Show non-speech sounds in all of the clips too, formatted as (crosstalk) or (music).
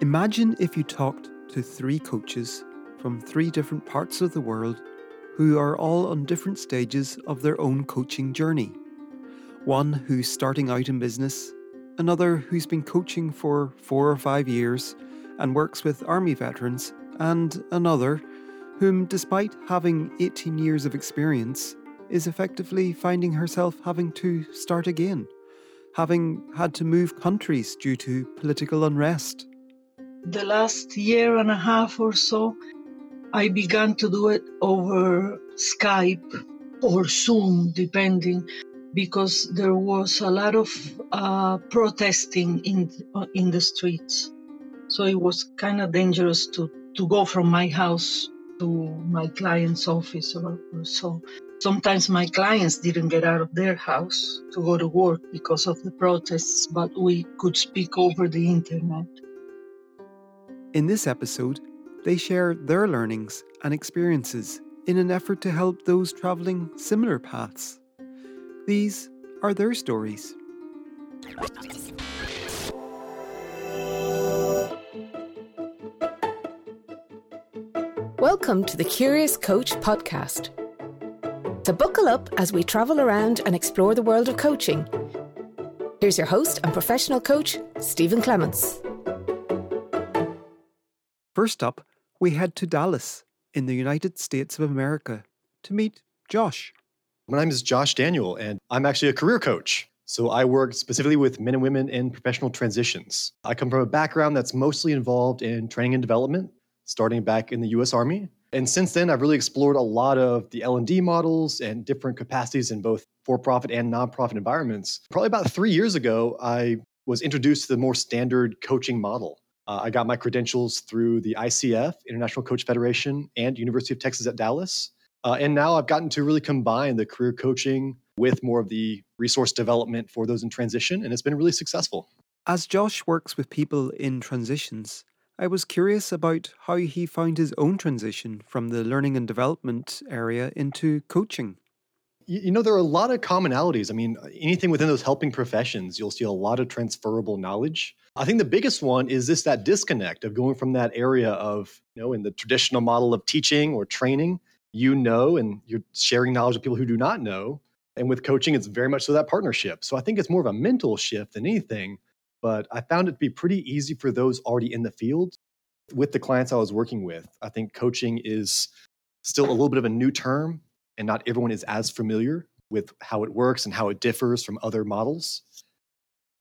Imagine if you talked to three coaches from three different parts of the world who are all on different stages of their own coaching journey. One who's starting out in business, another who's been coaching for four or five years and works with Army veterans, and another whom, despite having 18 years of experience, is effectively finding herself having to start again, having had to move countries due to political unrest the last year and a half or so, I began to do it over Skype or Zoom, depending, because there was a lot of uh, protesting in uh, in the streets. So it was kind of dangerous to to go from my house to my client's office or, so. Sometimes my clients didn't get out of their house to go to work because of the protests, but we could speak over the internet. In this episode, they share their learnings and experiences in an effort to help those travelling similar paths. These are their stories. Welcome to the Curious Coach podcast. So, buckle up as we travel around and explore the world of coaching. Here's your host and professional coach, Stephen Clements. First up, we head to Dallas in the United States of America to meet Josh. My name is Josh Daniel, and I'm actually a career coach. So I work specifically with men and women in professional transitions. I come from a background that's mostly involved in training and development, starting back in the US Army. And since then, I've really explored a lot of the L&D models and different capacities in both for-profit and nonprofit environments. Probably about 3 years ago, I was introduced to the more standard coaching model. Uh, I got my credentials through the ICF, International Coach Federation, and University of Texas at Dallas. Uh, and now I've gotten to really combine the career coaching with more of the resource development for those in transition, and it's been really successful. As Josh works with people in transitions, I was curious about how he found his own transition from the learning and development area into coaching. You know, there are a lot of commonalities. I mean, anything within those helping professions, you'll see a lot of transferable knowledge. I think the biggest one is this that disconnect of going from that area of, you know, in the traditional model of teaching or training, you know, and you're sharing knowledge with people who do not know. And with coaching, it's very much so that partnership. So I think it's more of a mental shift than anything. But I found it to be pretty easy for those already in the field. With the clients I was working with, I think coaching is still a little bit of a new term and not everyone is as familiar with how it works and how it differs from other models.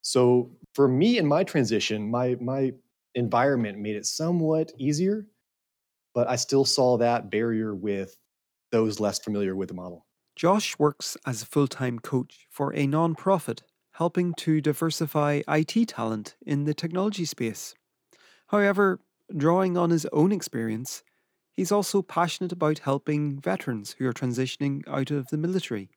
So for me in my transition, my my environment made it somewhat easier, but I still saw that barrier with those less familiar with the model. Josh works as a full-time coach for a non-profit helping to diversify IT talent in the technology space. However, drawing on his own experience, He's also passionate about helping veterans who are transitioning out of the military.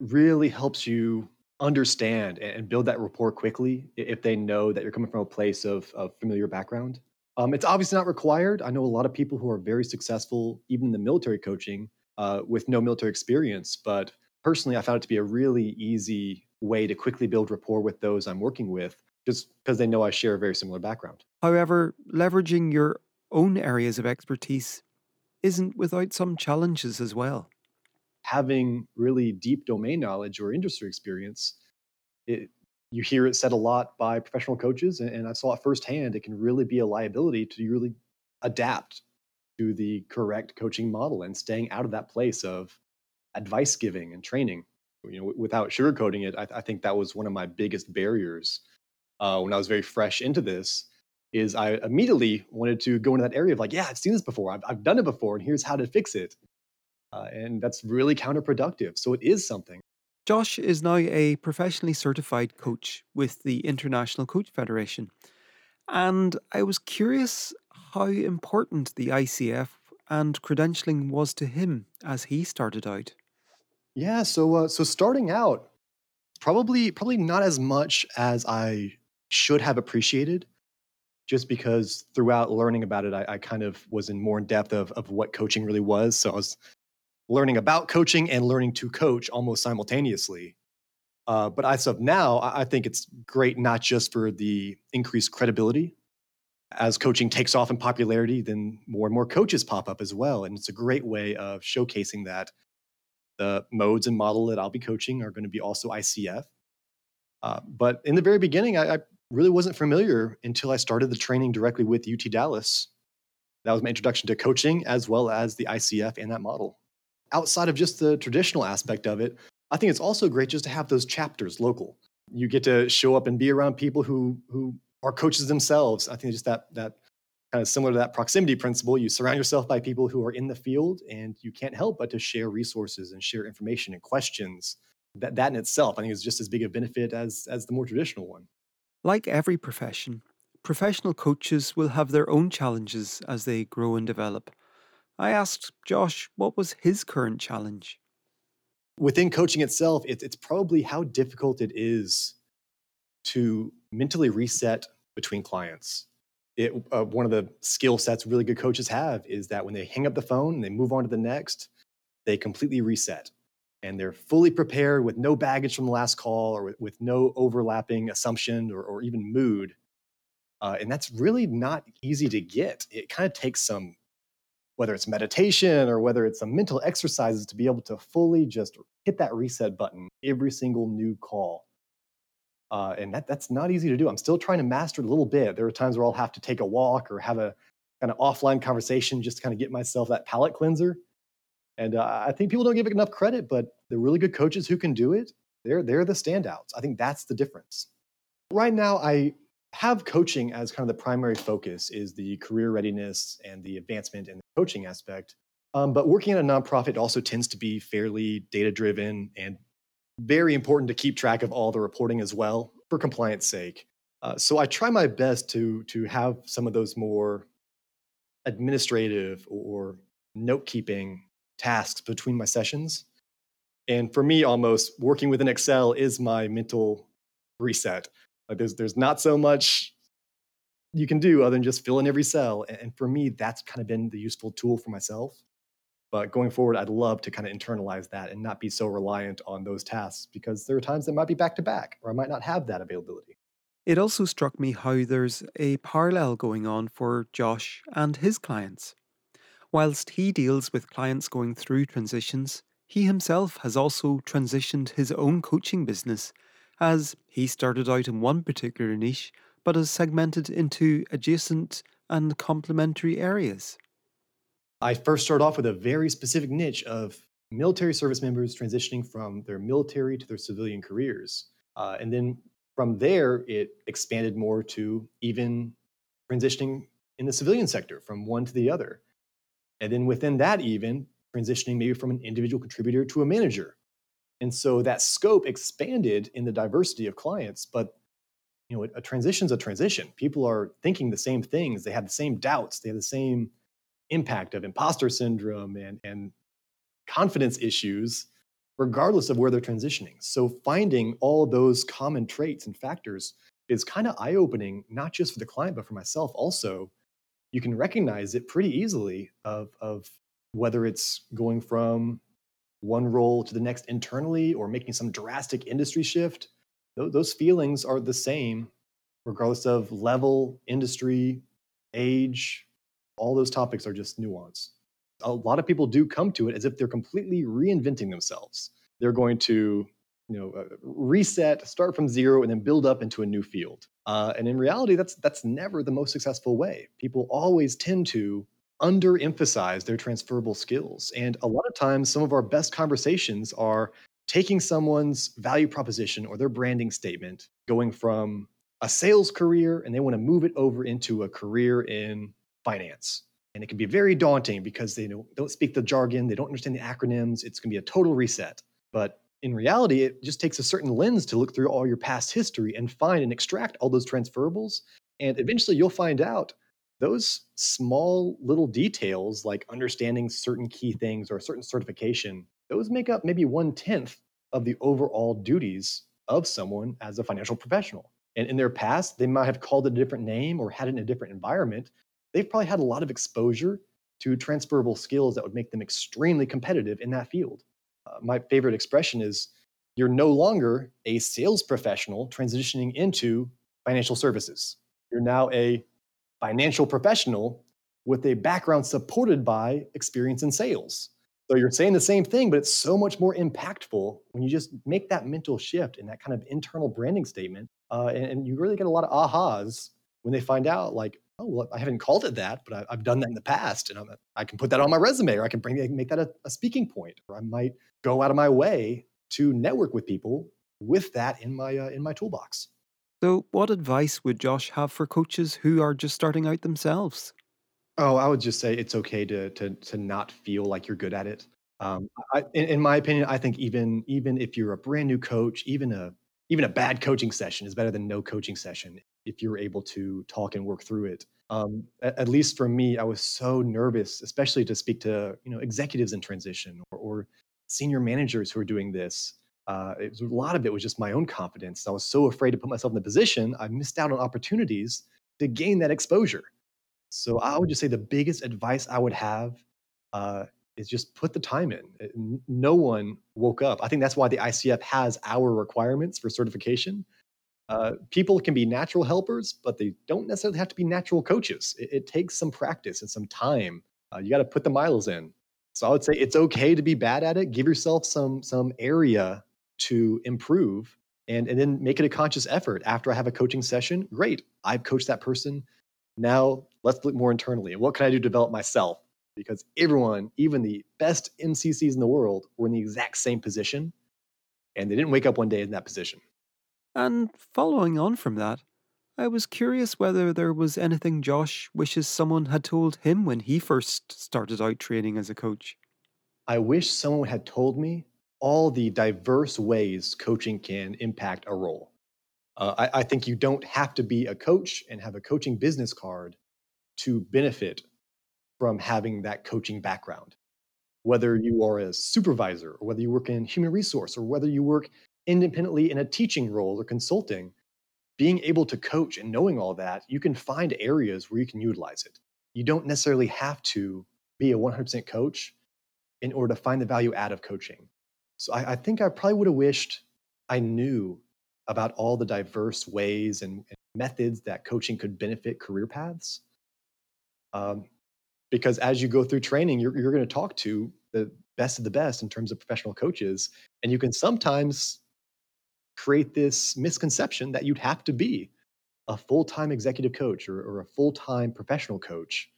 Really helps you understand and build that rapport quickly if they know that you're coming from a place of, of familiar background. Um, it's obviously not required. I know a lot of people who are very successful, even in the military coaching, uh, with no military experience. But personally, I found it to be a really easy way to quickly build rapport with those I'm working with, just because they know I share a very similar background. However, leveraging your own areas of expertise isn't without some challenges as well. Having really deep domain knowledge or industry experience, it, you hear it said a lot by professional coaches, and, and I saw it firsthand. It can really be a liability to really adapt to the correct coaching model and staying out of that place of advice giving and training. You know, without sugarcoating it, I, I think that was one of my biggest barriers uh, when I was very fresh into this is I immediately wanted to go into that area of like, yeah, I've seen this before, I've, I've done it before, and here's how to fix it. Uh, and that's really counterproductive. So it is something. Josh is now a professionally certified coach with the International Coach Federation. And I was curious how important the ICF and credentialing was to him as he started out. Yeah, so uh, so starting out, probably probably not as much as I should have appreciated just because throughout learning about it, I, I, kind of was in more in depth of, of what coaching really was. So I was learning about coaching and learning to coach almost simultaneously. Uh, but as of now, I, think it's great not just for the increased credibility As coaching takes off in popularity, then more and more coaches pop up as well. And it's a great way of showcasing that the modes and model that I'll be coaching are going to be also ICF. Uh, but in the very beginning, I, I really wasn't familiar until I started the training directly with UT Dallas. That was my introduction to coaching as well as the ICF and that model. Outside of just the traditional aspect of it, I think it's also great just to have those chapters local. You get to show up and be around people who who are coaches themselves. I think just that that kind of similar to that proximity principle. You surround yourself by people who are in the field, and you can't help but to share resources and share information and questions. That that in itself, I think, is just as big a benefit as as the more traditional one. Like every profession, professional coaches will have their own challenges as they grow and develop. I asked Josh what was his current challenge. Within coaching itself, it, it's probably how difficult it is to mentally reset between clients. It, uh, one of the skill sets really good coaches have is that when they hang up the phone and they move on to the next, they completely reset and they're fully prepared with no baggage from the last call or with, with no overlapping assumption or, or even mood. Uh, and that's really not easy to get. It kind of takes some, whether it's meditation or whether it's some mental exercises to be able to fully just hit that reset button every single new call. Uh, and that, that's not easy to do. I'm still trying to master it a little bit. There are times where I'll have to take a walk or have a kind of offline conversation just to kind of get myself that palate cleanser and uh, I think people don't give it enough credit, but the really good coaches who can do it, they're they're the standouts. I think that's the difference. Right now, I have coaching as kind of the primary focus is the career readiness and the advancement and the coaching aspect. Um, but working at a nonprofit also tends to be fairly data driven and very important to keep track of all the reporting as well for compliance sake. Uh, so I try my best to to have some of those more administrative or note keeping tasks between my sessions. And for me, almost working with an Excel is my mental reset. Like there's there's not so much you can do other than just fill in every cell. And for me, that's kind of been the useful tool for myself. But going forward, I'd love to kind of internalize that and not be so reliant on those tasks because there are times that might be back to back or I might not have that availability. It also struck me how there's a parallel going on for Josh and his clients. Whilst he deals with clients going through transitions, he himself has also transitioned his own coaching business, as he started out in one particular niche but has segmented into adjacent and complementary areas. I first started off with a very specific niche of military service members transitioning from their military to their civilian careers. Uh, and then from there, it expanded more to even transitioning in the civilian sector from one to the other. And then within that, even transitioning maybe from an individual contributor to a manager. And so that scope expanded in the diversity of clients, but you know, a transition's a transition. People are thinking the same things. They have the same doubts. They have the same impact of imposter syndrome and, and confidence issues, regardless of where they're transitioning. So finding all those common traits and factors is kind of eye-opening, not just for the client, but for myself also, you can recognize it pretty easily of, of whether it's going from one role to the next internally or making some drastic industry shift. Those feelings are the same regardless of level, industry, age. All those topics are just nuance. A lot of people do come to it as if they're completely reinventing themselves. They're going to you know uh, reset start from zero and then build up into a new field uh, and in reality that's that's never the most successful way people always tend to underemphasize their transferable skills and a lot of times some of our best conversations are taking someone's value proposition or their branding statement going from a sales career and they want to move it over into a career in finance and it can be very daunting because they don't, don't speak the jargon they don't understand the acronyms it's going to be a total reset but in reality, it just takes a certain lens to look through all your past history and find and extract all those transferables. And eventually you'll find out those small little details, like understanding certain key things or a certain certification, those make up maybe one tenth of the overall duties of someone as a financial professional. And in their past, they might have called it a different name or had it in a different environment. They've probably had a lot of exposure to transferable skills that would make them extremely competitive in that field. Uh, my favorite expression is you're no longer a sales professional transitioning into financial services. You're now a financial professional with a background supported by experience in sales. So you're saying the same thing, but it's so much more impactful when you just make that mental shift in that kind of internal branding statement. Uh, and, and, you really get a lot of ahas when they find out, like, oh, well, I haven't called it that, but I, have done that in the past, and I'm, i can put that on my resume, or I can bring make that a, a speaking point, or I might go out of my way to network with people with that in my uh, in my toolbox. So, what advice would Josh have for coaches who are just starting out themselves? Oh, I would just say it's okay to to to not feel like you're good at it. Um, I, in, in my opinion, I think even even if you're a brand new coach, even a even a bad coaching session is better than no coaching session if you're able to talk and work through it. Um, at, at, least for me, I was so nervous, especially to speak to you know executives in transition or, or senior managers who are doing this. Uh, it was, a lot of it was just my own confidence. I was so afraid to put myself in the position. I missed out on opportunities to gain that exposure. So I would just say the biggest advice I would have uh, is just put the time in. No one woke up. I think that's why the ICF has our requirements for certification. Uh, people can be natural helpers, but they don't necessarily have to be natural coaches. It, it takes some practice and some time. Uh, you got to put the miles in. So I would say it's okay to be bad at it. Give yourself some some area to improve, and and then make it a conscious effort. After I have a coaching session, great, I've coached that person. Now let's look more internally. What can I do to develop myself? because everyone, even the best MCCs in the world, were in the exact same position. And they didn't wake up one day in that position. And following on from that, I was curious whether there was anything Josh wishes someone had told him when he first started out training as a coach. I wish someone had told me all the diverse ways coaching can impact a role. Uh, I, I think you don't have to be a coach and have a coaching business card to benefit from having that coaching background. Whether you are a supervisor, or whether you work in human resource, or whether you work independently in a teaching role or consulting, being able to coach and knowing all that, you can find areas where you can utilize it. You don't necessarily have to be a 100% coach in order to find the value out of coaching. So I, I think I probably would have wished I knew about all the diverse ways and, and methods that coaching could benefit career paths. Um, because as you go through training, you're, you're going to talk to the best of the best in terms of professional coaches. And you can sometimes create this misconception that you'd have to be a full time executive coach or, or a full time professional coach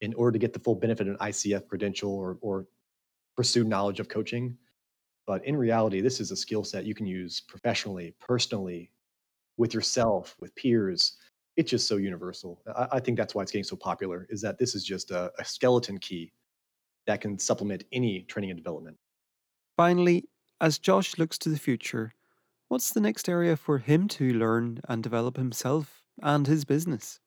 in order to get the full benefit of an ICF credential or, or pursue knowledge of coaching. But in reality, this is a skill set you can use professionally, personally, with yourself, with peers, it's just so universal. I, I, think that's why it's getting so popular. Is that this is just a, a skeleton key that can supplement any training and development. Finally, as Josh looks to the future, what's the next area for him to learn and develop himself and his business?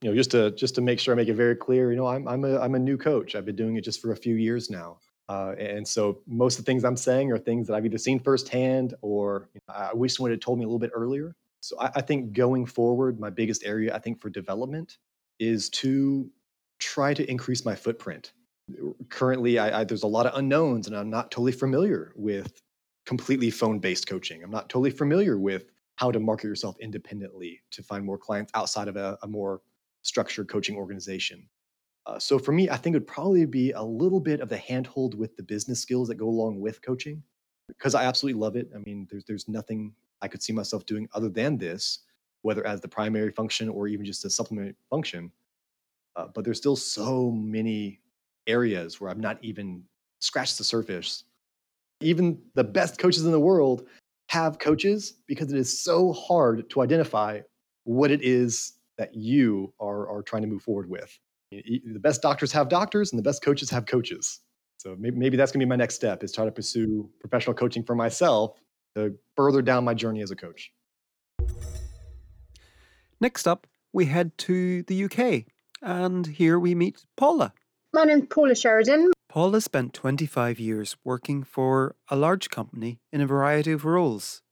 You know, just to just to make sure I make it very clear, you know, I'm I'm a I'm a new coach. I've been doing it just for a few years now. Uh, and so most of the things I'm saying are things that I've either seen firsthand or you know, I wish someone had told me a little bit earlier. So I, I think going forward, my biggest area I think for development is to try to increase my footprint. Currently, I, I, there's a lot of unknowns, and I'm not totally familiar with completely phone-based coaching. I'm not totally familiar with how to market yourself independently to find more clients outside of a, a more structured coaching organization. Uh, so for me, I think it would probably be a little bit of the handhold with the business skills that go along with coaching, because I absolutely love it. I mean, there's there's nothing I could see myself doing other than this, whether as the primary function or even just a supplement function. Uh, but there's still so many areas where I've not even scratched the surface. Even the best coaches in the world have coaches because it is so hard to identify what it is that you are, are trying to move forward with. The best doctors have doctors, and the best coaches have coaches. So maybe, maybe that's going to be my next step: is try to pursue professional coaching for myself to further down my journey as a coach. Next up, we head to the UK, and here we meet Paula. My name's Paula Sheridan. Paula spent 25 years working for a large company in a variety of roles.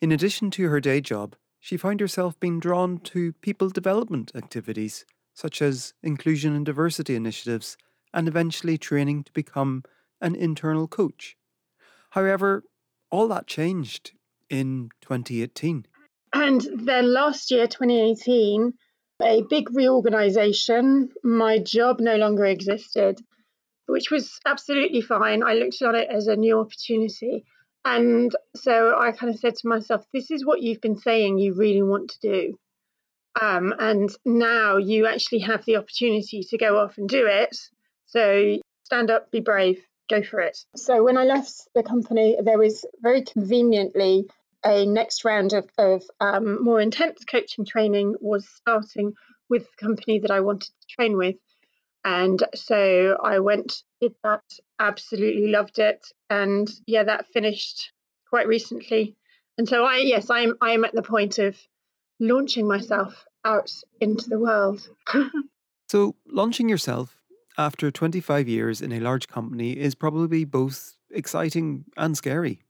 In addition to her day job, she found herself being drawn to people development activities, such as inclusion and diversity initiatives, and eventually training to become an internal coach. However, all that changed in 2018. And then last year, 2018, a big reorganization. My job no longer existed, which was absolutely fine. I looked at it as a new opportunity. And so I kind of said to myself, this is what you've been saying you really want to do. Um, and now you actually have the opportunity to go off and do it. So stand up, be brave, go for it. So when I left the company, there was very conveniently a next round of, of um, more intense coaching training was starting with the company that I wanted to train with. And so I went, did that, absolutely loved it. And yeah, that finished quite recently. And so I, yes, I'm, I'm at the point of launching myself out into the world. (laughs) so launching yourself after 25 years in a large company is probably both exciting and scary.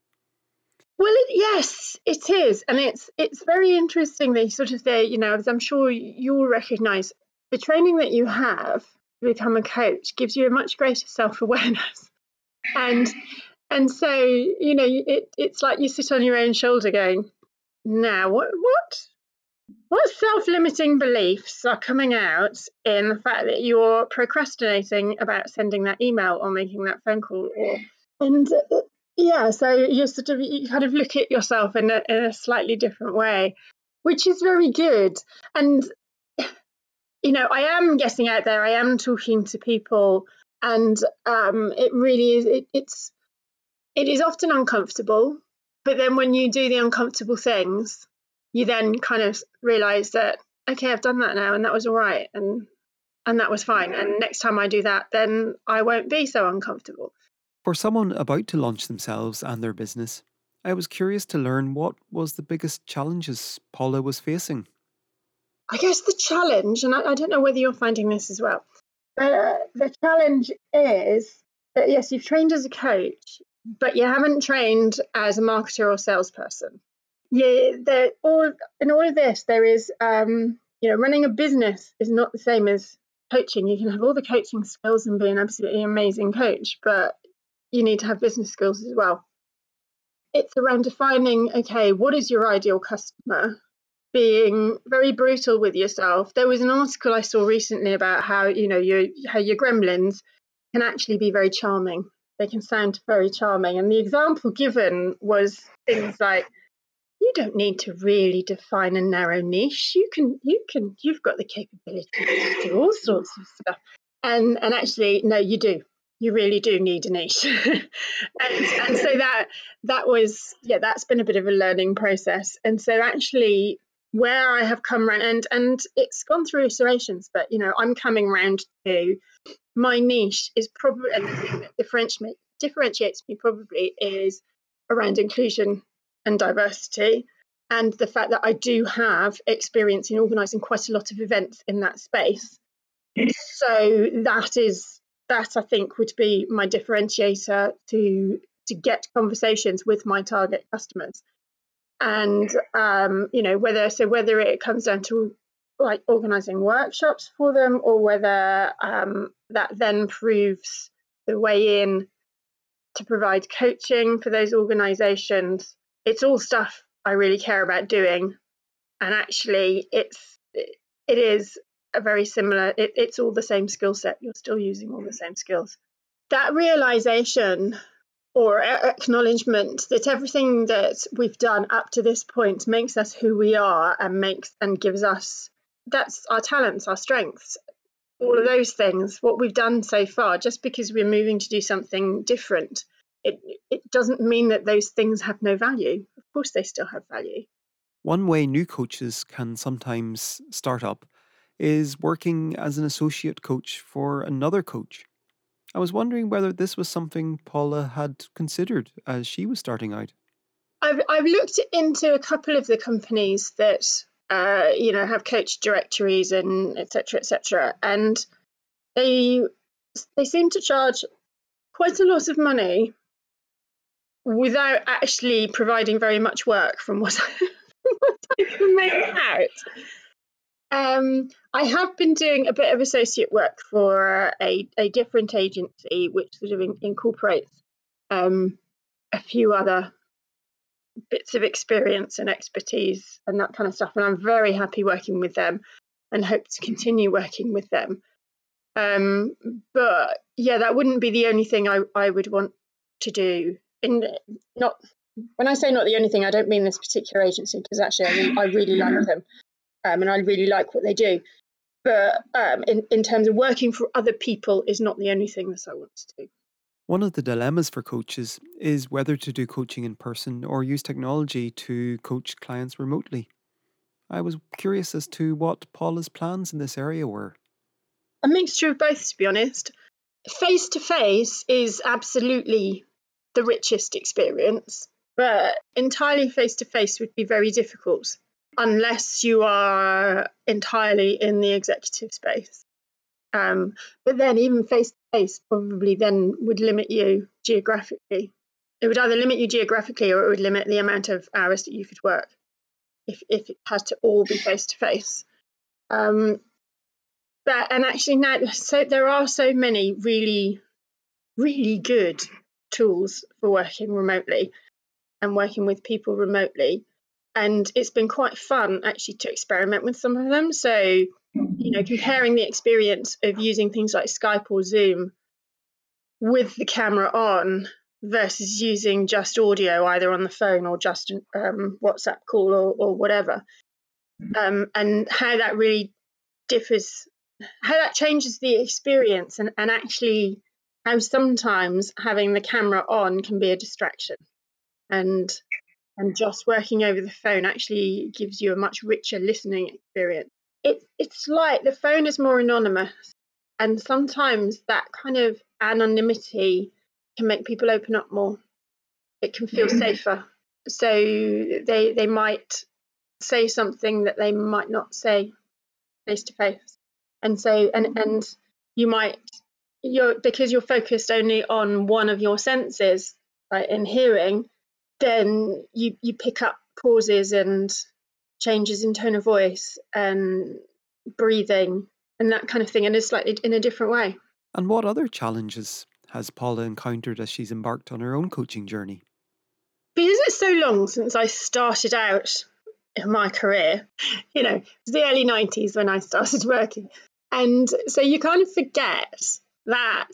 Well, it, yes, it is, and it's it's very interesting. They sort of say, you know, as I'm sure you'll recognise, the training that you have to become a coach gives you a much greater self awareness, (laughs) and and so you know, it, it's like you sit on your own shoulder, going, now what what what self limiting beliefs are coming out in the fact that you're procrastinating about sending that email or making that phone call? Or, and uh, yeah, so you sort of you kind of look at yourself in a, in a slightly different way, which is very good. And you know, I am getting out there. I am talking to people, and um, it really is. It, it's it is often uncomfortable, but then when you do the uncomfortable things, you then kind of realize that okay, I've done that now, and that was all right, and and that was fine. And next time I do that, then I won't be so uncomfortable. For someone about to launch themselves and their business, I was curious to learn what was the biggest challenges Paula was facing. I guess the challenge, and I, I don't know whether you're finding this as well, but uh, the challenge is that yes, you've trained as a coach, but you haven't trained as a marketer or salesperson. Yeah, there all in all of this, there is um, you know, running a business is not the same as coaching. You can have all the coaching skills and be an absolutely amazing coach, but you need to have business skills as well. It's around defining okay, what is your ideal customer? Being very brutal with yourself. There was an article I saw recently about how you know your how your gremlins can actually be very charming. They can sound very charming, and the example given was things like you don't need to really define a narrow niche. You can, you can, you've got the capability to do all sorts of stuff. And and actually, no, you do you really do need a niche (laughs) and, and so that that was yeah that's been a bit of a learning process and so actually where i have come around and and it's gone through iterations but you know i'm coming around to my niche is probably and the thing that differentiates differentiates me probably is around inclusion and diversity and the fact that i do have experience in organizing quite a lot of events in that space so that is that I think would be my differentiator to to get conversations with my target customers. And um, you know whether so whether it comes down to like organizing workshops for them or whether um, that then proves the way in to provide coaching for those organizations it's all stuff i really care about doing. And actually it's it is a very similar it, it's all the same skill set. You're still using all the same skills. That realization or acknowledgement that everything that we've done up to this point makes us who we are and makes and gives us that's our talents our strengths all of those things what we've done so far just because we're moving to do something different it it doesn't mean that those things have no value of course they still have value one way new coaches can sometimes start up is working as an associate coach for another coach. I was wondering whether this was something Paula had considered as she was starting out. I've, I've looked into a couple of the companies that uh, you know have coach directories and etc etc and they they seem to charge quite a lot of money without actually providing very much work from (laughs) what I, can make out. Um, I have been doing a bit of associate work for a, a different agency, which sort of in, incorporates um, a few other bits of experience and expertise and that kind of stuff. And I'm very happy working with them. and hope to continue working with them. Um, but yeah, that wouldn't be the only thing I, I would want to do. In not when I say not the only thing, I don't mean this particular agency because actually I really, I really like them, um, and I really like what they do. But um, in in terms of working for other people, is not the only thing that I want to do. One of the dilemmas for coaches is whether to do coaching in person or use technology to coach clients remotely. I was curious as to what Paula's plans in this area were. A mixture of both, to be honest. Face to face is absolutely the richest experience, but entirely face to face would be very difficult unless you are entirely in the executive space. Um, but then, even face to face probably then would limit you geographically. It would either limit you geographically or it would limit the amount of hours that you could work if, if it had to all be face to face. But and actually now, so there are so many really, really good tools for working remotely and working with people remotely. And it's been quite fun actually to experiment with some of them. So, you know, comparing the experience of using things like Skype or Zoom with the camera on versus using just audio either on the phone or just um, WhatsApp call or, or whatever, um, and how that really differs, how that changes the experience, and, and actually how sometimes having the camera on can be a distraction, and and just working over the phone actually gives you a much richer listening experience. It, it's like the phone is more anonymous, and sometimes that kind of anonymity can make people open up more. It can feel (laughs) safer. So they they might say something that they might not say face to face. And so and and you might you're because you're focused only on one of your senses, right, in hearing, then you you pick up pauses and changes in tone of voice and breathing and that kind of thing and it's slightly in a different way. And what other challenges has Paula encountered as she's embarked on her own coaching journey? Because it's so long since I started out in my career, you know, it was the early 90s when I started (laughs) working. And so you kind of forget that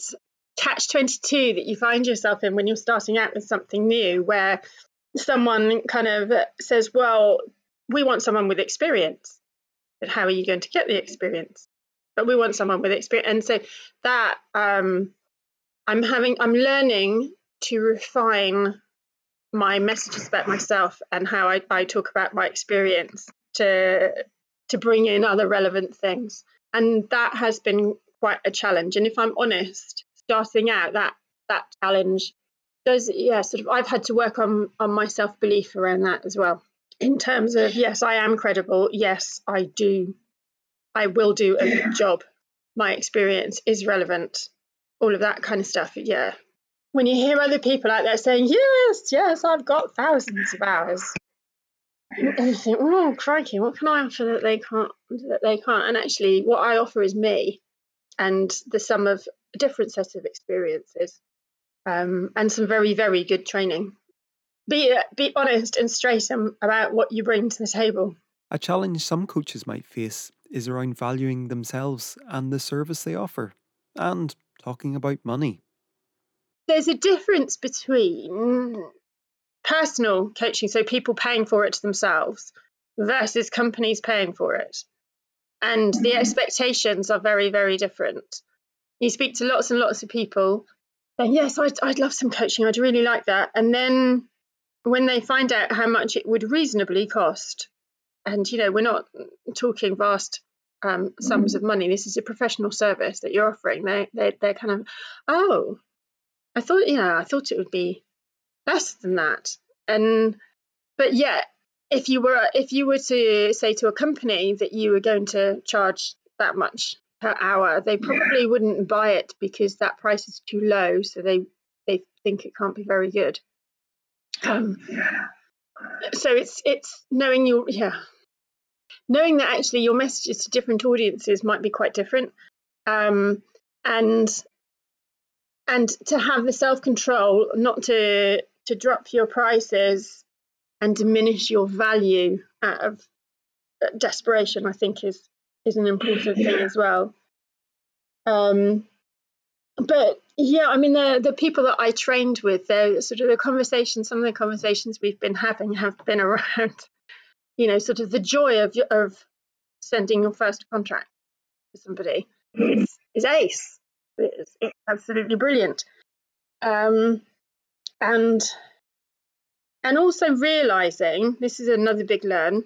catch 22 that you find yourself in when you're starting out with something new, where someone kind of says, Well, we want someone with experience. But how are you going to get the experience? But we want someone with experience. And so that um, I'm having I'm learning to refine my messages about myself and how I, I talk about my experience to to bring in other relevant things. And that has been quite a challenge. And if I'm honest, starting out that that challenge does yeah, sort of I've had to work on on my self-belief around that as well. In terms of yes, I am credible. Yes, I do I will do a good job. My experience is relevant all of that kind of stuff. Yeah. When you hear other people out there saying, yes, yes, I've got thousands of hours, and you think, oh, crikey, what can I offer that they can't? That they can't. And actually, what I offer is me, and the sum of a different set of experiences, um, and some very, very good training. Be be honest and straight about what you bring to the table. A challenge some coaches might face is around valuing themselves and the service they offer, and talking about money. There's a difference between personal coaching, so people paying for it themselves, versus companies paying for it. And the expectations are very, very different. You speak to lots and lots of people, and yes, I'd, I'd love some coaching, I'd really like that. And then when they find out how much it would reasonably cost, and you know, we're not talking vast um, sums of money. This is a professional service that you're offering. They they they're kind of, oh, I thought yeah, I thought it would be less than that. And but yeah, if you were if you were to say to a company that you were going to charge that much per hour, they probably yeah. wouldn't buy it because that price is too low. So they they think it can't be very good. Um, so it's it's knowing your yeah knowing that actually your messages to different audiences might be quite different um, and and to have the self-control not to to drop your prices and diminish your value out of uh, desperation i think is is an important thing as well. Um, but yeah, I mean the the people that I trained with, the sort of the conversations, some of the conversations we've been having have been (laughs) around, you know, sort of the joy of of sending your first contract to somebody is, is ace. It's, it's absolutely brilliant. Um, and and also realizing this is another big learn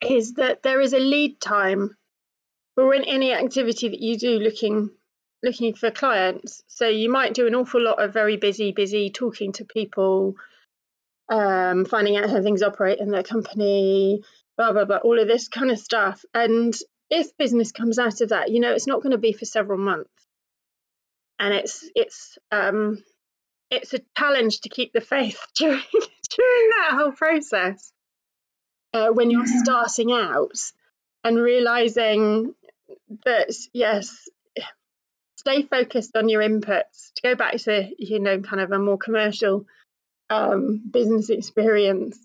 is that there is a lead time for any activity that you do looking looking for clients. So you might do an awful lot of very busy, busy talking to people, um, finding out how things operate in their company, blah blah blah, all of this kind of stuff. And if business comes out of that, you know, it's not going to be for several months, and it's it's um, it's a challenge to keep the faith (laughs) during during that whole process uh, when you're starting out and realizing that yes stay focused on your inputs. To go back to you know kind of a more commercial um, business experience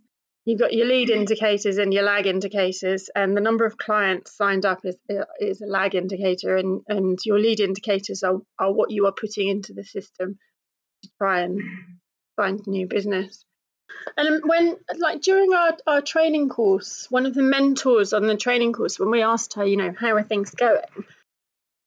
you've got your lead indicators and your lag indicators and the number of clients signed up is, is a lag indicator and, and your lead indicators are, are what you are putting into the system to try and find new business and um, when, like, during our, our training course, one of the mentors on the training course, when we asked her, you know, how are things going?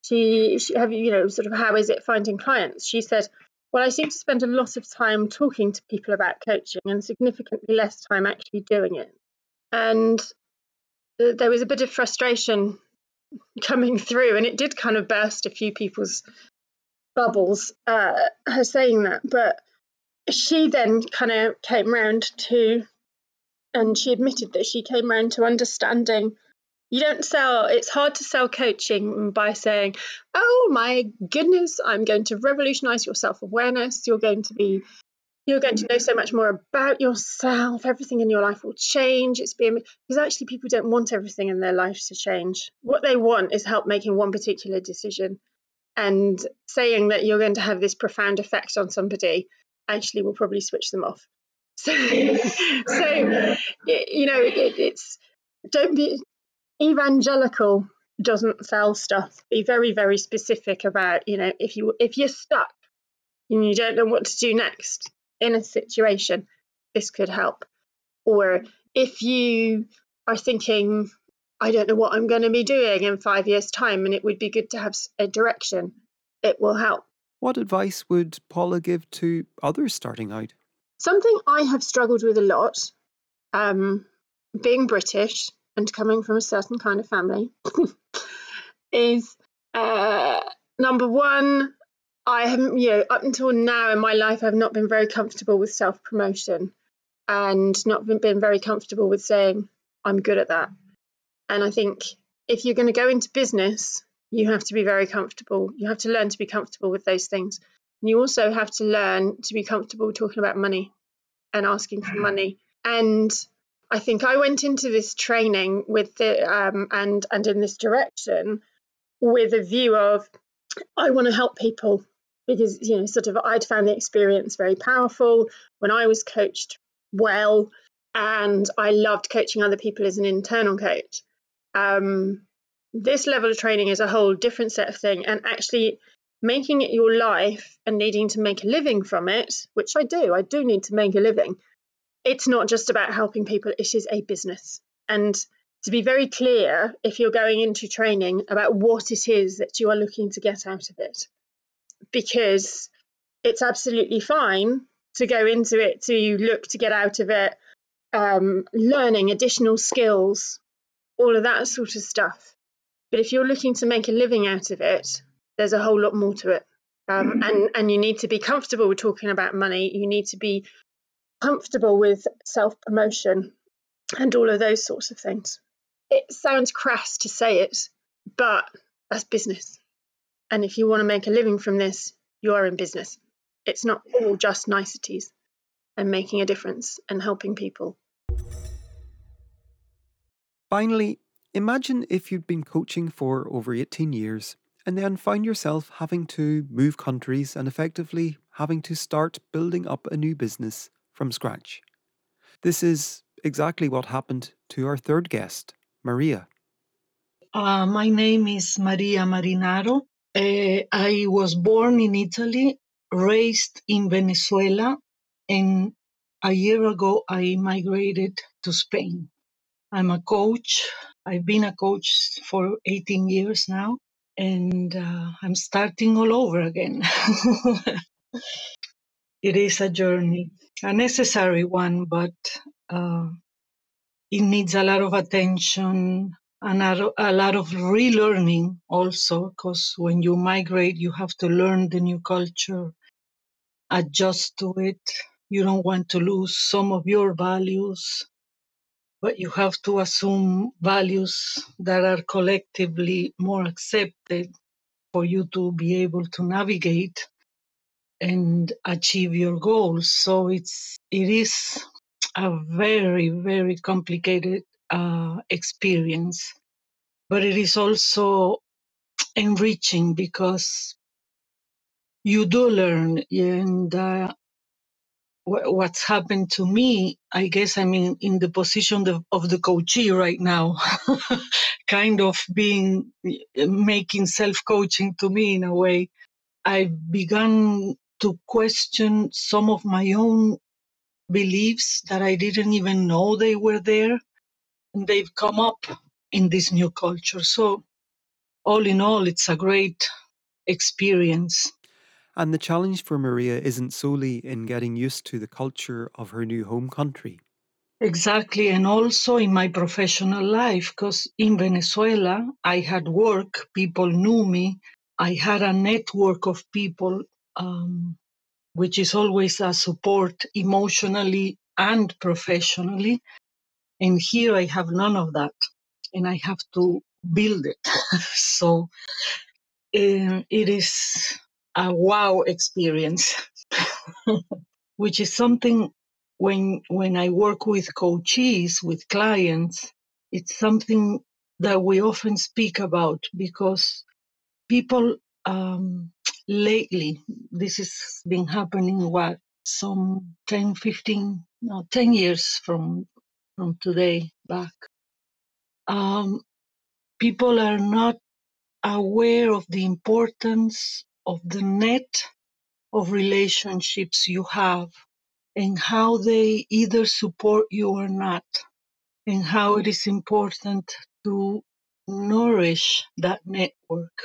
She, she have you, you know, sort of how is it finding clients? She said, well, I seem to spend a lot of time talking to people about coaching and significantly less time actually doing it. And uh, there was a bit of frustration coming through, and it did kind of burst a few people's bubbles, uh, her saying that. But she then kind of came round to, and she admitted that she came round to understanding you don't sell, it's hard to sell coaching by saying, oh my goodness, I'm going to revolutionize your self awareness. You're going to be you're going to know so much more about yourself. Everything in your life will change. It's being because actually people don't want everything in their life to change. What they want is help making one particular decision. And saying that you're going to have this profound effect on somebody actually will probably switch them off. (laughs) So, so you know, it, it's don't be evangelical. Doesn't sell stuff. Be very, very specific about you know if you if you're stuck and you don't know what to do next in a situation, this could help. Or if you are thinking, I don't know what I'm going to be doing in five years' time, and it would be good to have a direction, it will help. What advice would Paula give to others starting out? Something I have struggled with a lot, um, being British and coming from a certain kind of family, (laughs) is uh, number one, I haven't, you know, up until now in my life, I've not been very comfortable with self promotion and not been, been very comfortable with saying, I'm good at that. And I think if you're going to go into business, you have to be very comfortable. You have to learn to be comfortable with those things. And you also have to learn to be comfortable talking about money and asking for mm-hmm. money. And I think I went into this training with the um, and and in this direction with a view of I want to help people because you know sort of I'd found the experience very powerful when I was coached well, and I loved coaching other people as an internal coach. Um, this level of training is a whole different set of thing and actually making it your life and needing to make a living from it which i do i do need to make a living. It's not just about helping people it is a business. And to be very clear if you're going into training about what it is that you are looking to get out of it because it's absolutely fine to go into it to look to get out of it um, learning additional skills all of that sort of stuff but if you're looking to make a living out of it, there's a whole lot more to it. Um, mm-hmm. and, and you need to be comfortable with talking about money. You need to be comfortable with self promotion and all of those sorts of things. It sounds crass to say it, but that's business. And if you want to make a living from this, you are in business. It's not all just niceties and making a difference and helping people. Finally, Imagine if you'd been coaching for over 18 years and then found yourself having to move countries and effectively having to start building up a new business from scratch. This is exactly what happened to our third guest, Maria. Uh, my name is Maria Marinaro. Uh, I was born in Italy, raised in Venezuela, and a year ago I migrated to Spain. I'm a coach. I've been a coach for 18 years now, and uh, I'm starting all over again. (laughs) it is a journey, a necessary one, but uh, it needs a lot of attention and a, a lot of relearning also, because when you migrate, you have to learn the new culture, adjust to it. You don't want to lose some of your values but you have to assume values that are collectively more accepted for you to be able to navigate and achieve your goals. So it's it is a very very complicated uh, experience. But it is also enriching because you do learn and uh, what's happened to me, I guess I'm in, in the position of, of the coachee right now, (laughs) kind of being eh, making self coaching to me in a way. I've begun to question some of my own beliefs that I didn't even know they were there. And they've come up in this new culture. So, all in all, it's a great experience. And the challenge for Maria isn't solely in getting used to the culture of her new home country. Exactly. And also in my professional life, because in Venezuela, I had work, people knew me, I had a network of people, um, which is always a support emotionally and professionally. And here I have none of that. And I have to build it. (laughs) so uh, it is a wow experience, (laughs) which is something when when I work with coaches, with clients, it's something that we often speak about because people um, lately, this has been happening what some 10, 15, no, 10 years from from today back. Um, people are not aware of the importance of the net of relationships you have and how they either support you or not, and how it is important to nourish that network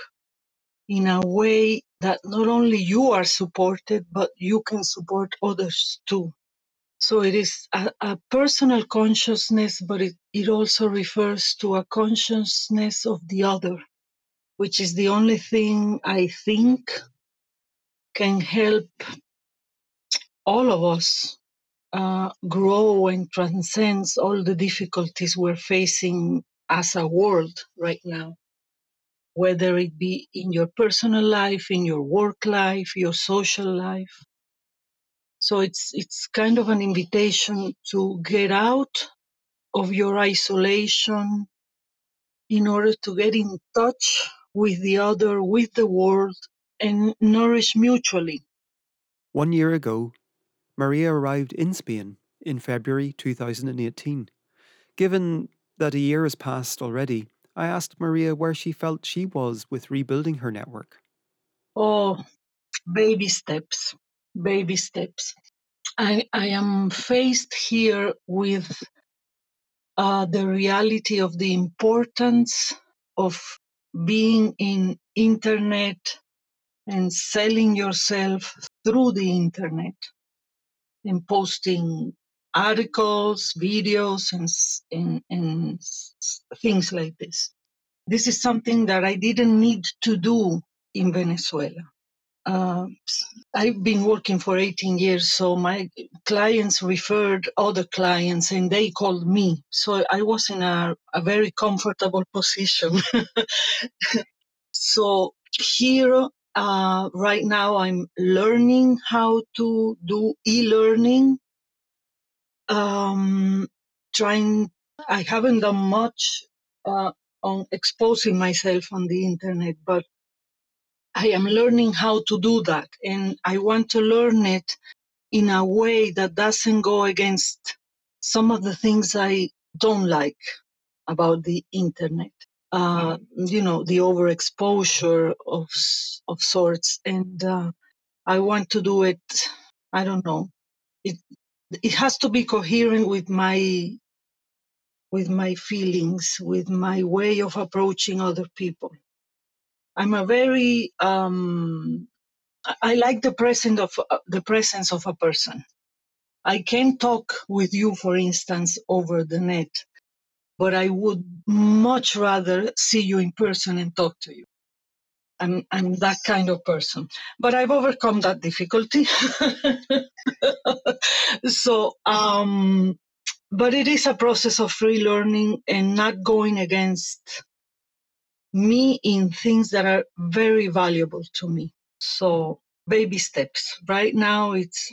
in a way that not only you are supported, but you can support others too. So it is a, a personal consciousness, but it, it also refers to a consciousness of the other, which is the only thing I think can help all of us uh, grow and transcend all the difficulties we're facing as a world right now, whether it be in your personal life, in your work life, your social life. So it's it's kind of an invitation to get out of your isolation in order to get in touch with the other, with the world, and nourish mutually. One year ago, Maria arrived in Spain in February 2018. Given that a year has passed already, I asked Maria where she felt she was with rebuilding her network. Oh, baby steps, baby steps. I, I am faced here with uh, the reality of the importance of being in internet and selling yourself through the internet in posting articles, videos, and, and, and things like this. This is something that I didn't need to do in Venezuela. Uh, I've been working for 18 years, so my clients referred other clients and they called me. So I was in a, a very comfortable position. (laughs) so here, uh, right now, I'm learning how to do e learning um, trying. I haven't done much uh, on exposing myself on the internet, but I am learning how to do that, and I want to learn it in a way that doesn't go against some of the things I don't like about the internet. uh, you know, the overexposure of of sorts, and uh, I want to do it. I don't know. It it has to be coherent with my with my feelings, with my way of approaching other people. I'm a very um, I like the presence of uh, the presence of a person. I can talk with you, for instance, over the net, but I would much rather see you in person and talk to you. I'm I'm that kind of person, but I've overcome that difficulty. (laughs) so, um, but it is a process of relearning and not going against me in things that are very valuable to me. So, baby steps. Right now, it's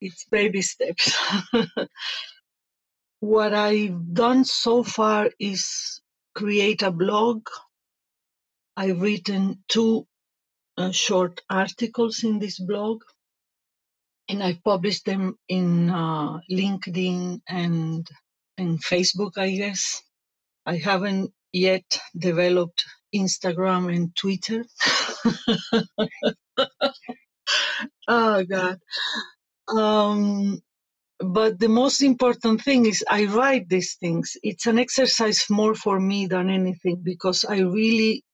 it's baby steps. (laughs) what I've done so far is create a blog. I've written two uh, short articles in this blog, and I've published them in uh, LinkedIn and in Facebook, I guess. I haven't yet developed Instagram and Twitter. (laughs) oh God. Um, but the most important thing is I write these things. It's an exercise more for me than anything because I really,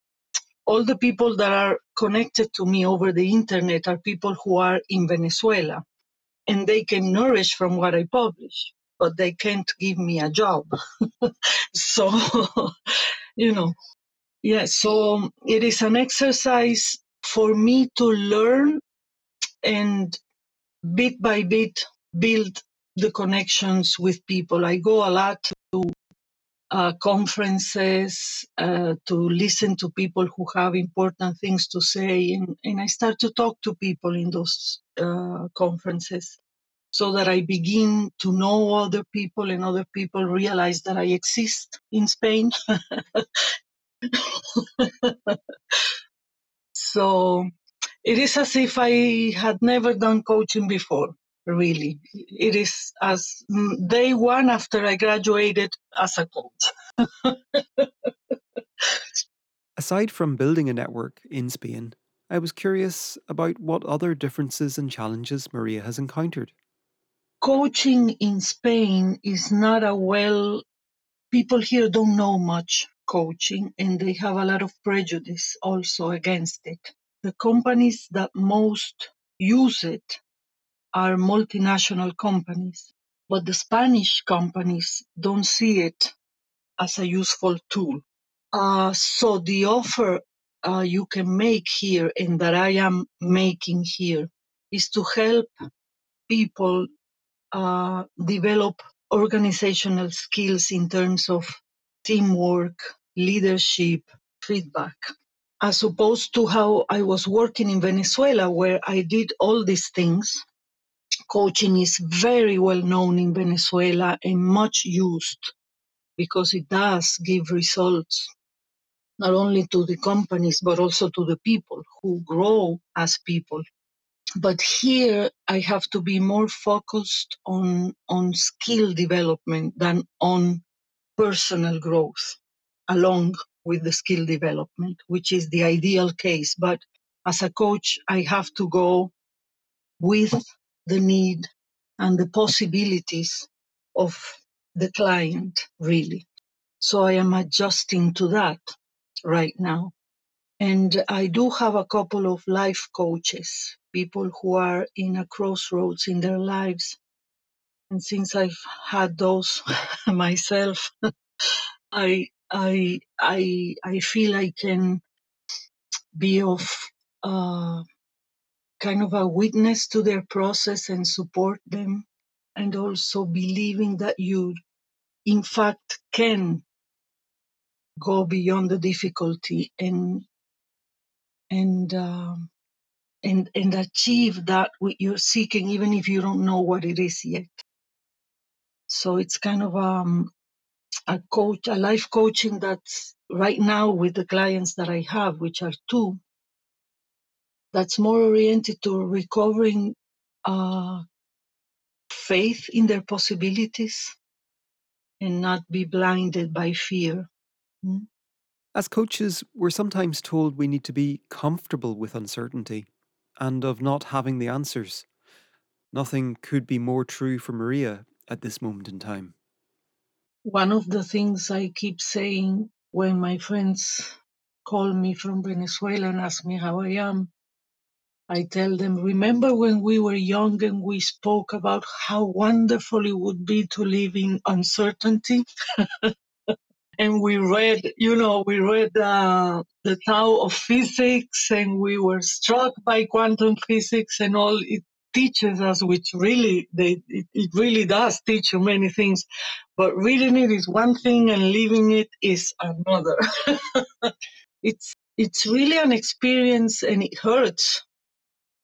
all the people that are connected to me over the internet are people who are in Venezuela and they can nourish from what I publish, but they can't give me a job. (laughs) so, (laughs) you know, yeah, so it is an exercise for me to learn and bit by bit build the connections with people. I go a lot to uh, conferences uh, to listen to people who have important things to say, and, and I start to talk to people in those uh, conferences so that I begin to know other people and other people realize that I exist in Spain. (laughs) so it is as if I had never done coaching before, really. It is as mm, day one after I graduated as a coach. (laughs) Aside from building a network in Spain, I was curious about what other differences and challenges Maria has encountered. Coaching in Spain is not a well, people here don't know much coaching and they have a lot of prejudice also against it. The companies that most use it are multinational companies, but the Spanish companies don't see it as a useful tool. Uh, so the offer uh, you can make here and that I am making here is to help people uh, develop organizational skills in terms of teamwork, leadership, feedback, as opposed to how I was working in Venezuela, where I did all these things. Coaching is very well known in Venezuela and much used because it does give results not only to the companies but also to the people who grow as people but here i have to be more focused on on skill development than on personal growth along with the skill development which is the ideal case. But as a coach i have to go with the need and the possibilities of the client really. So i am adjusting to that right now. And I do have a couple of life coaches, people who are in a crossroads in their lives. And since I've had those (laughs) myself, (laughs) I I I I feel I can be of uh, kind of a witness to their process and support them, and also believing that you, in fact, can go beyond the difficulty and and um, and and achieve that what you're seeking even if you don't know what it is yet. So it's kind of um, a coach a life coaching that's right now with the clients that i have which are two that's more oriented to recovering uh, faith in their possibilities and not be blinded by fear. Mm. As coaches, we're sometimes told we need to be comfortable with uncertainty and of not having the answers. Nothing could be more true for Maria at this moment in time. One of the things I keep saying when my friends call me from Venezuela and ask me how I am, I tell them, remember when we were young and we spoke about how wonderful it would be to live in uncertainty? (laughs) and we read, you know, we read uh, the Tao of Physics and we were struck by quantum physics and all it teaches us, which really, they, it, it really does teach you many things. But reading it is one thing and living it is another. (laughs) it's, it's really an experience and it hurts.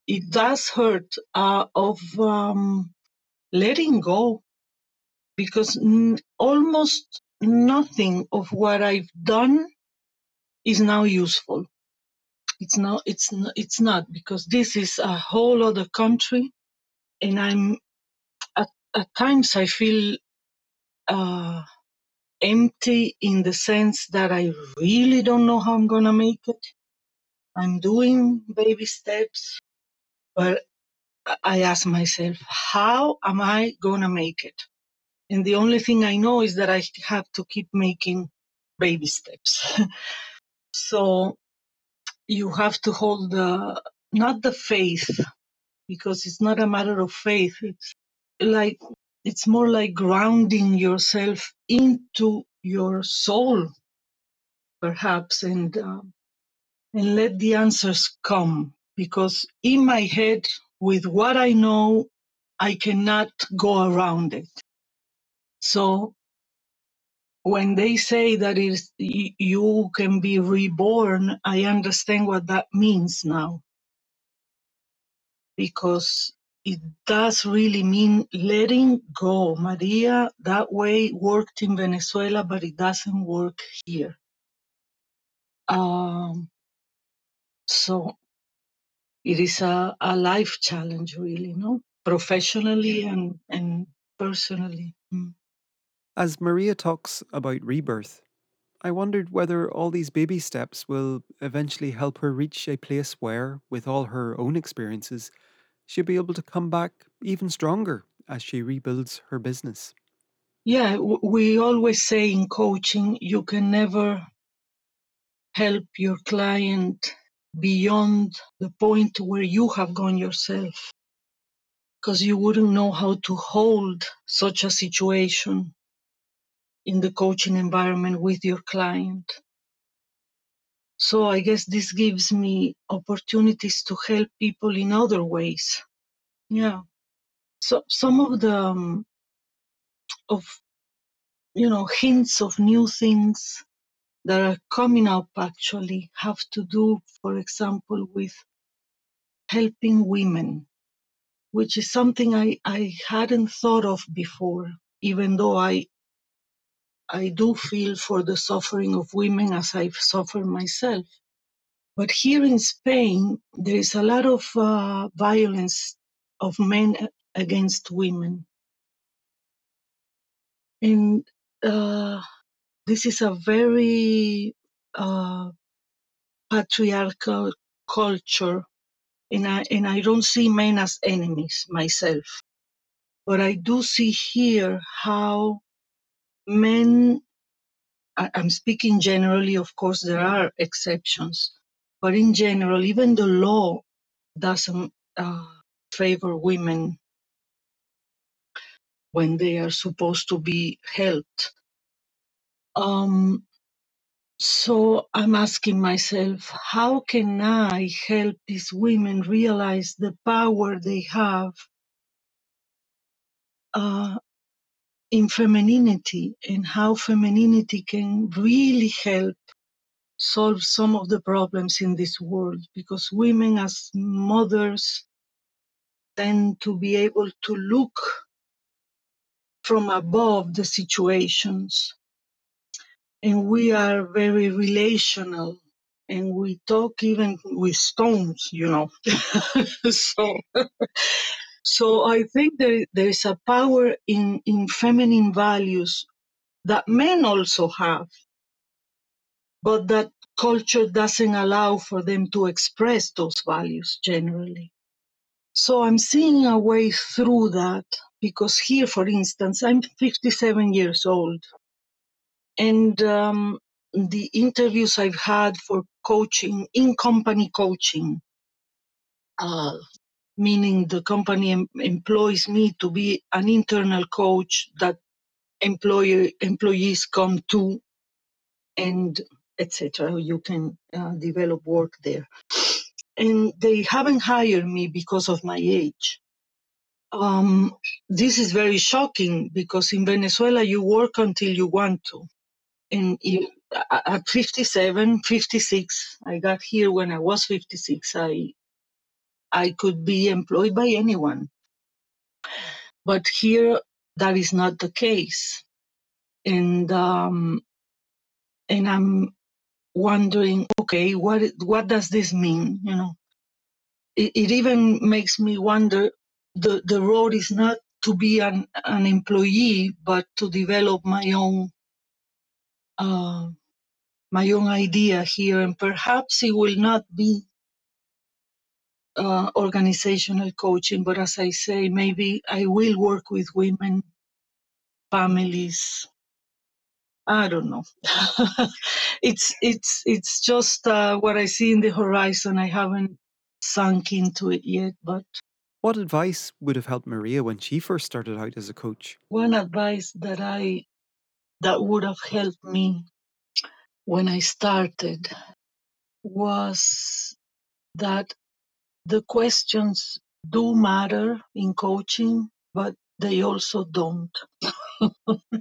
It does hurt uh, of um, letting go because almost nothing of what I've done is now useful. It's not, it's not, it's not because this is a whole other country and I'm at, at times I feel uh, empty in the sense that I really don't know how I'm going to make it. I'm doing baby steps, but I ask myself, how am I going to make it? And the only thing I know is that I have to keep making baby steps. (laughs) so you have to hold the, not the faith, because it's not a matter of faith. It's like, it's more like grounding yourself into your soul, perhaps, and, uh, and let the answers come. Because in my head, with what I know, I cannot go around it. So when they say that is you can be reborn, I understand what that means now. Because it does really mean letting go. Maria that way worked in Venezuela, but it doesn't work here. Um, so it is a, a life challenge, really, no? Professionally and, and personally. Mm. As Maria talks about rebirth, I wondered whether all these baby steps will eventually help her reach a place where, with all her own experiences, she'll be able to come back even stronger as she rebuilds her business. Yeah, we always say in coaching, you can never help your client beyond the point where you have gone yourself because you wouldn't know how to hold such a situation in the coaching environment with your client. So I guess this gives me opportunities to help people in other ways. Yeah. So some of the um, of you know hints of new things that are coming up actually have to do, for example, with helping women, which is something I, I hadn't thought of before, even though I I do feel for the suffering of women as I've suffered myself. But here in Spain, there is a lot of uh, violence of men against women. And uh, this is a very uh, patriarchal culture. And I, and I don't see men as enemies myself. But I do see here how men I'm speaking generally, of course, there are exceptions, but in general, even the law doesn't uh, favor women when they are supposed to be helped. Um, so I'm asking myself, how can I help these women realize the power they have uh, in femininity and how femininity can really help solve some of the problems in this world because women as mothers tend to be able to look from above the situations. And we are very relational and we talk even with stones you know. (laughs) So (laughs) so i think there, there is a power in in feminine values that men also have but that culture doesn't allow for them to express those values generally. So I'm seeing a way through that because here, for instance, I'm 57 years old. And um, the interviews I've had for coaching, in company coaching, uh, meaning the company em- employs me to be an internal coach that employer employees come to and etc. You can uh, develop work there, and they haven't hired me because of my age. Um, this is very shocking because in Venezuela you work until you want to, and you, at 57, 56, I got here when I was 56. I I could be employed by anyone, but here that is not the case, and um, and I'm wondering, okay, what what does this mean? You know, it, it even makes me wonder. The the road is not to be an an employee, but to develop my own uh, my own idea here, and perhaps it will not be uh, organizational coaching, but as I say, maybe I will work with women, families. I don't know. (laughs) it's it's it's just uh, what I see in the horizon. I haven't sunk into it yet, but What advice would have helped Maria when she first started out as a coach? one advice that I that would have helped me when I started was that the questions do matter in coaching, but they also don't. (laughs)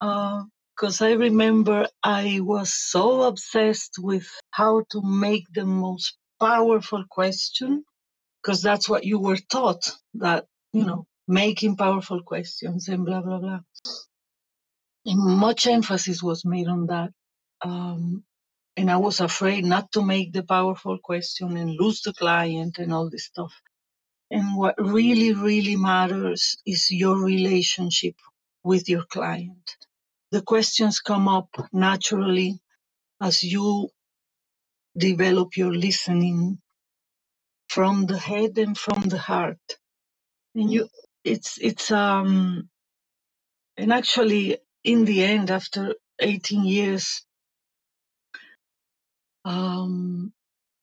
Because I remember I was so obsessed with how to make the most powerful question, because that's what you were taught that, you know, making powerful questions and blah, blah, blah. And much emphasis was made on that. Um, and I was afraid not to make the powerful question and lose the client and all this stuff. And what really, really matters is your relationship with your client. The questions come up naturally as you develop your listening from the head and from the heart. And you, it's, it's, um, and actually in the end, after 18 years, um,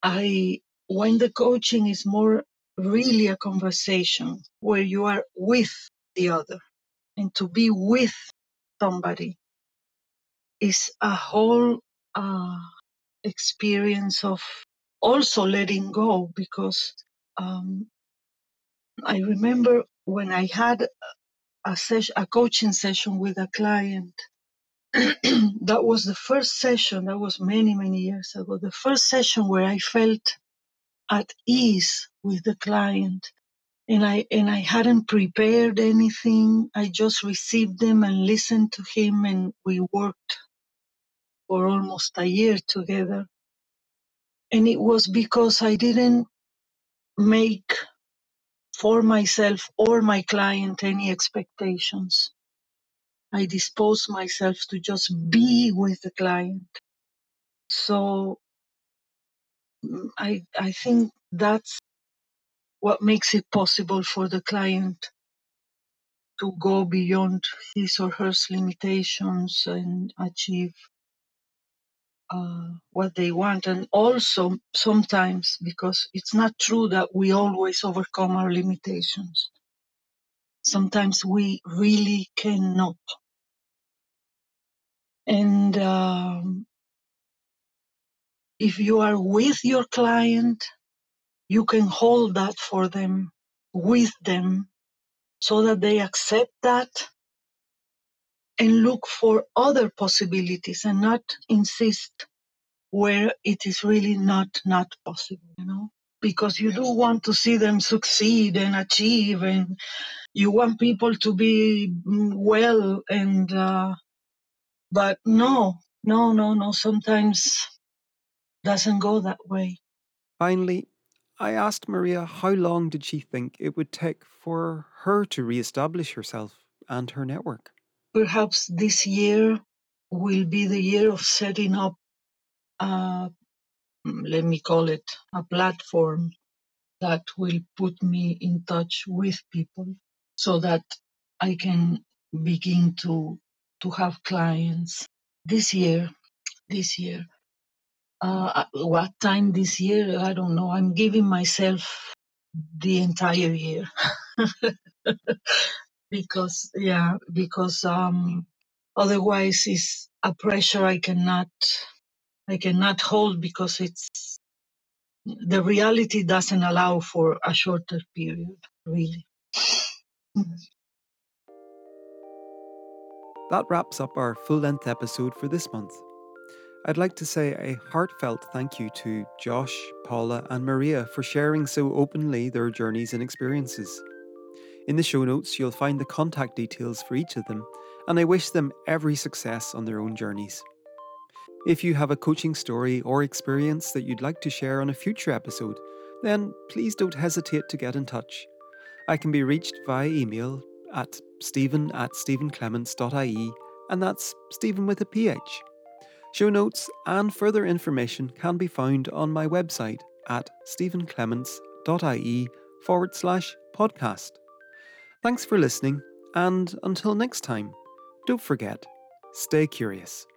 I, when the coaching is more really a conversation where you are with the other and to be with somebody is a whole uh, experience of also letting go because um, I remember when I had a session, a coaching session with a client. (clears throat) that was the first session. That was many, many years ago. The first session where I felt at ease with the client and I and I hadn't prepared anything. I just received them and listened to him, and we worked for almost a year together. And it was because I didn't make for myself or my client any expectations. I dispose myself to just be with the client. So mm, I I think that's what makes it possible for the client to go beyond his or her limitations and achieve uh, what they want. And also, sometimes, because it's not true that we always overcome our limitations, sometimes we really cannot. And um, if you are with your client, you can hold that for them, with them, so that they accept that and look for other possibilities and not insist where it is really not not possible you know because you do want to see them succeed and achieve and you want people to be mm, well and uh, but no no no no sometimes doesn't go that way Finally, I asked Maria how long did she think it would take for her to re establish herself and her network? perhaps this year will be the year of setting up, uh, let me call it, a platform that will put me in touch with people so that I can begin to to have clients this year. This year, uh, what time this year? I don't know. I'm giving myself the entire year (laughs) because yeah, because um, otherwise it's a pressure I cannot I cannot hold because it's the reality doesn't allow for a shorter period really. Mm-hmm. That wraps up our full length episode for this month. I'd like to say a heartfelt thank you to Josh, Paula, and Maria for sharing so openly their journeys and experiences. In the show notes, you'll find the contact details for each of them, and I wish them every success on their own journeys. If you have a coaching story or experience that you'd like to share on a future episode, then please don't hesitate to get in touch. I can be reached via email at stephen at stephenclements.ie, and that's Stephen with a PH. Show notes and further information can be found on my website at stephenclements.ie forward slash podcast. Thanks for listening, and until next time, don't forget, stay curious.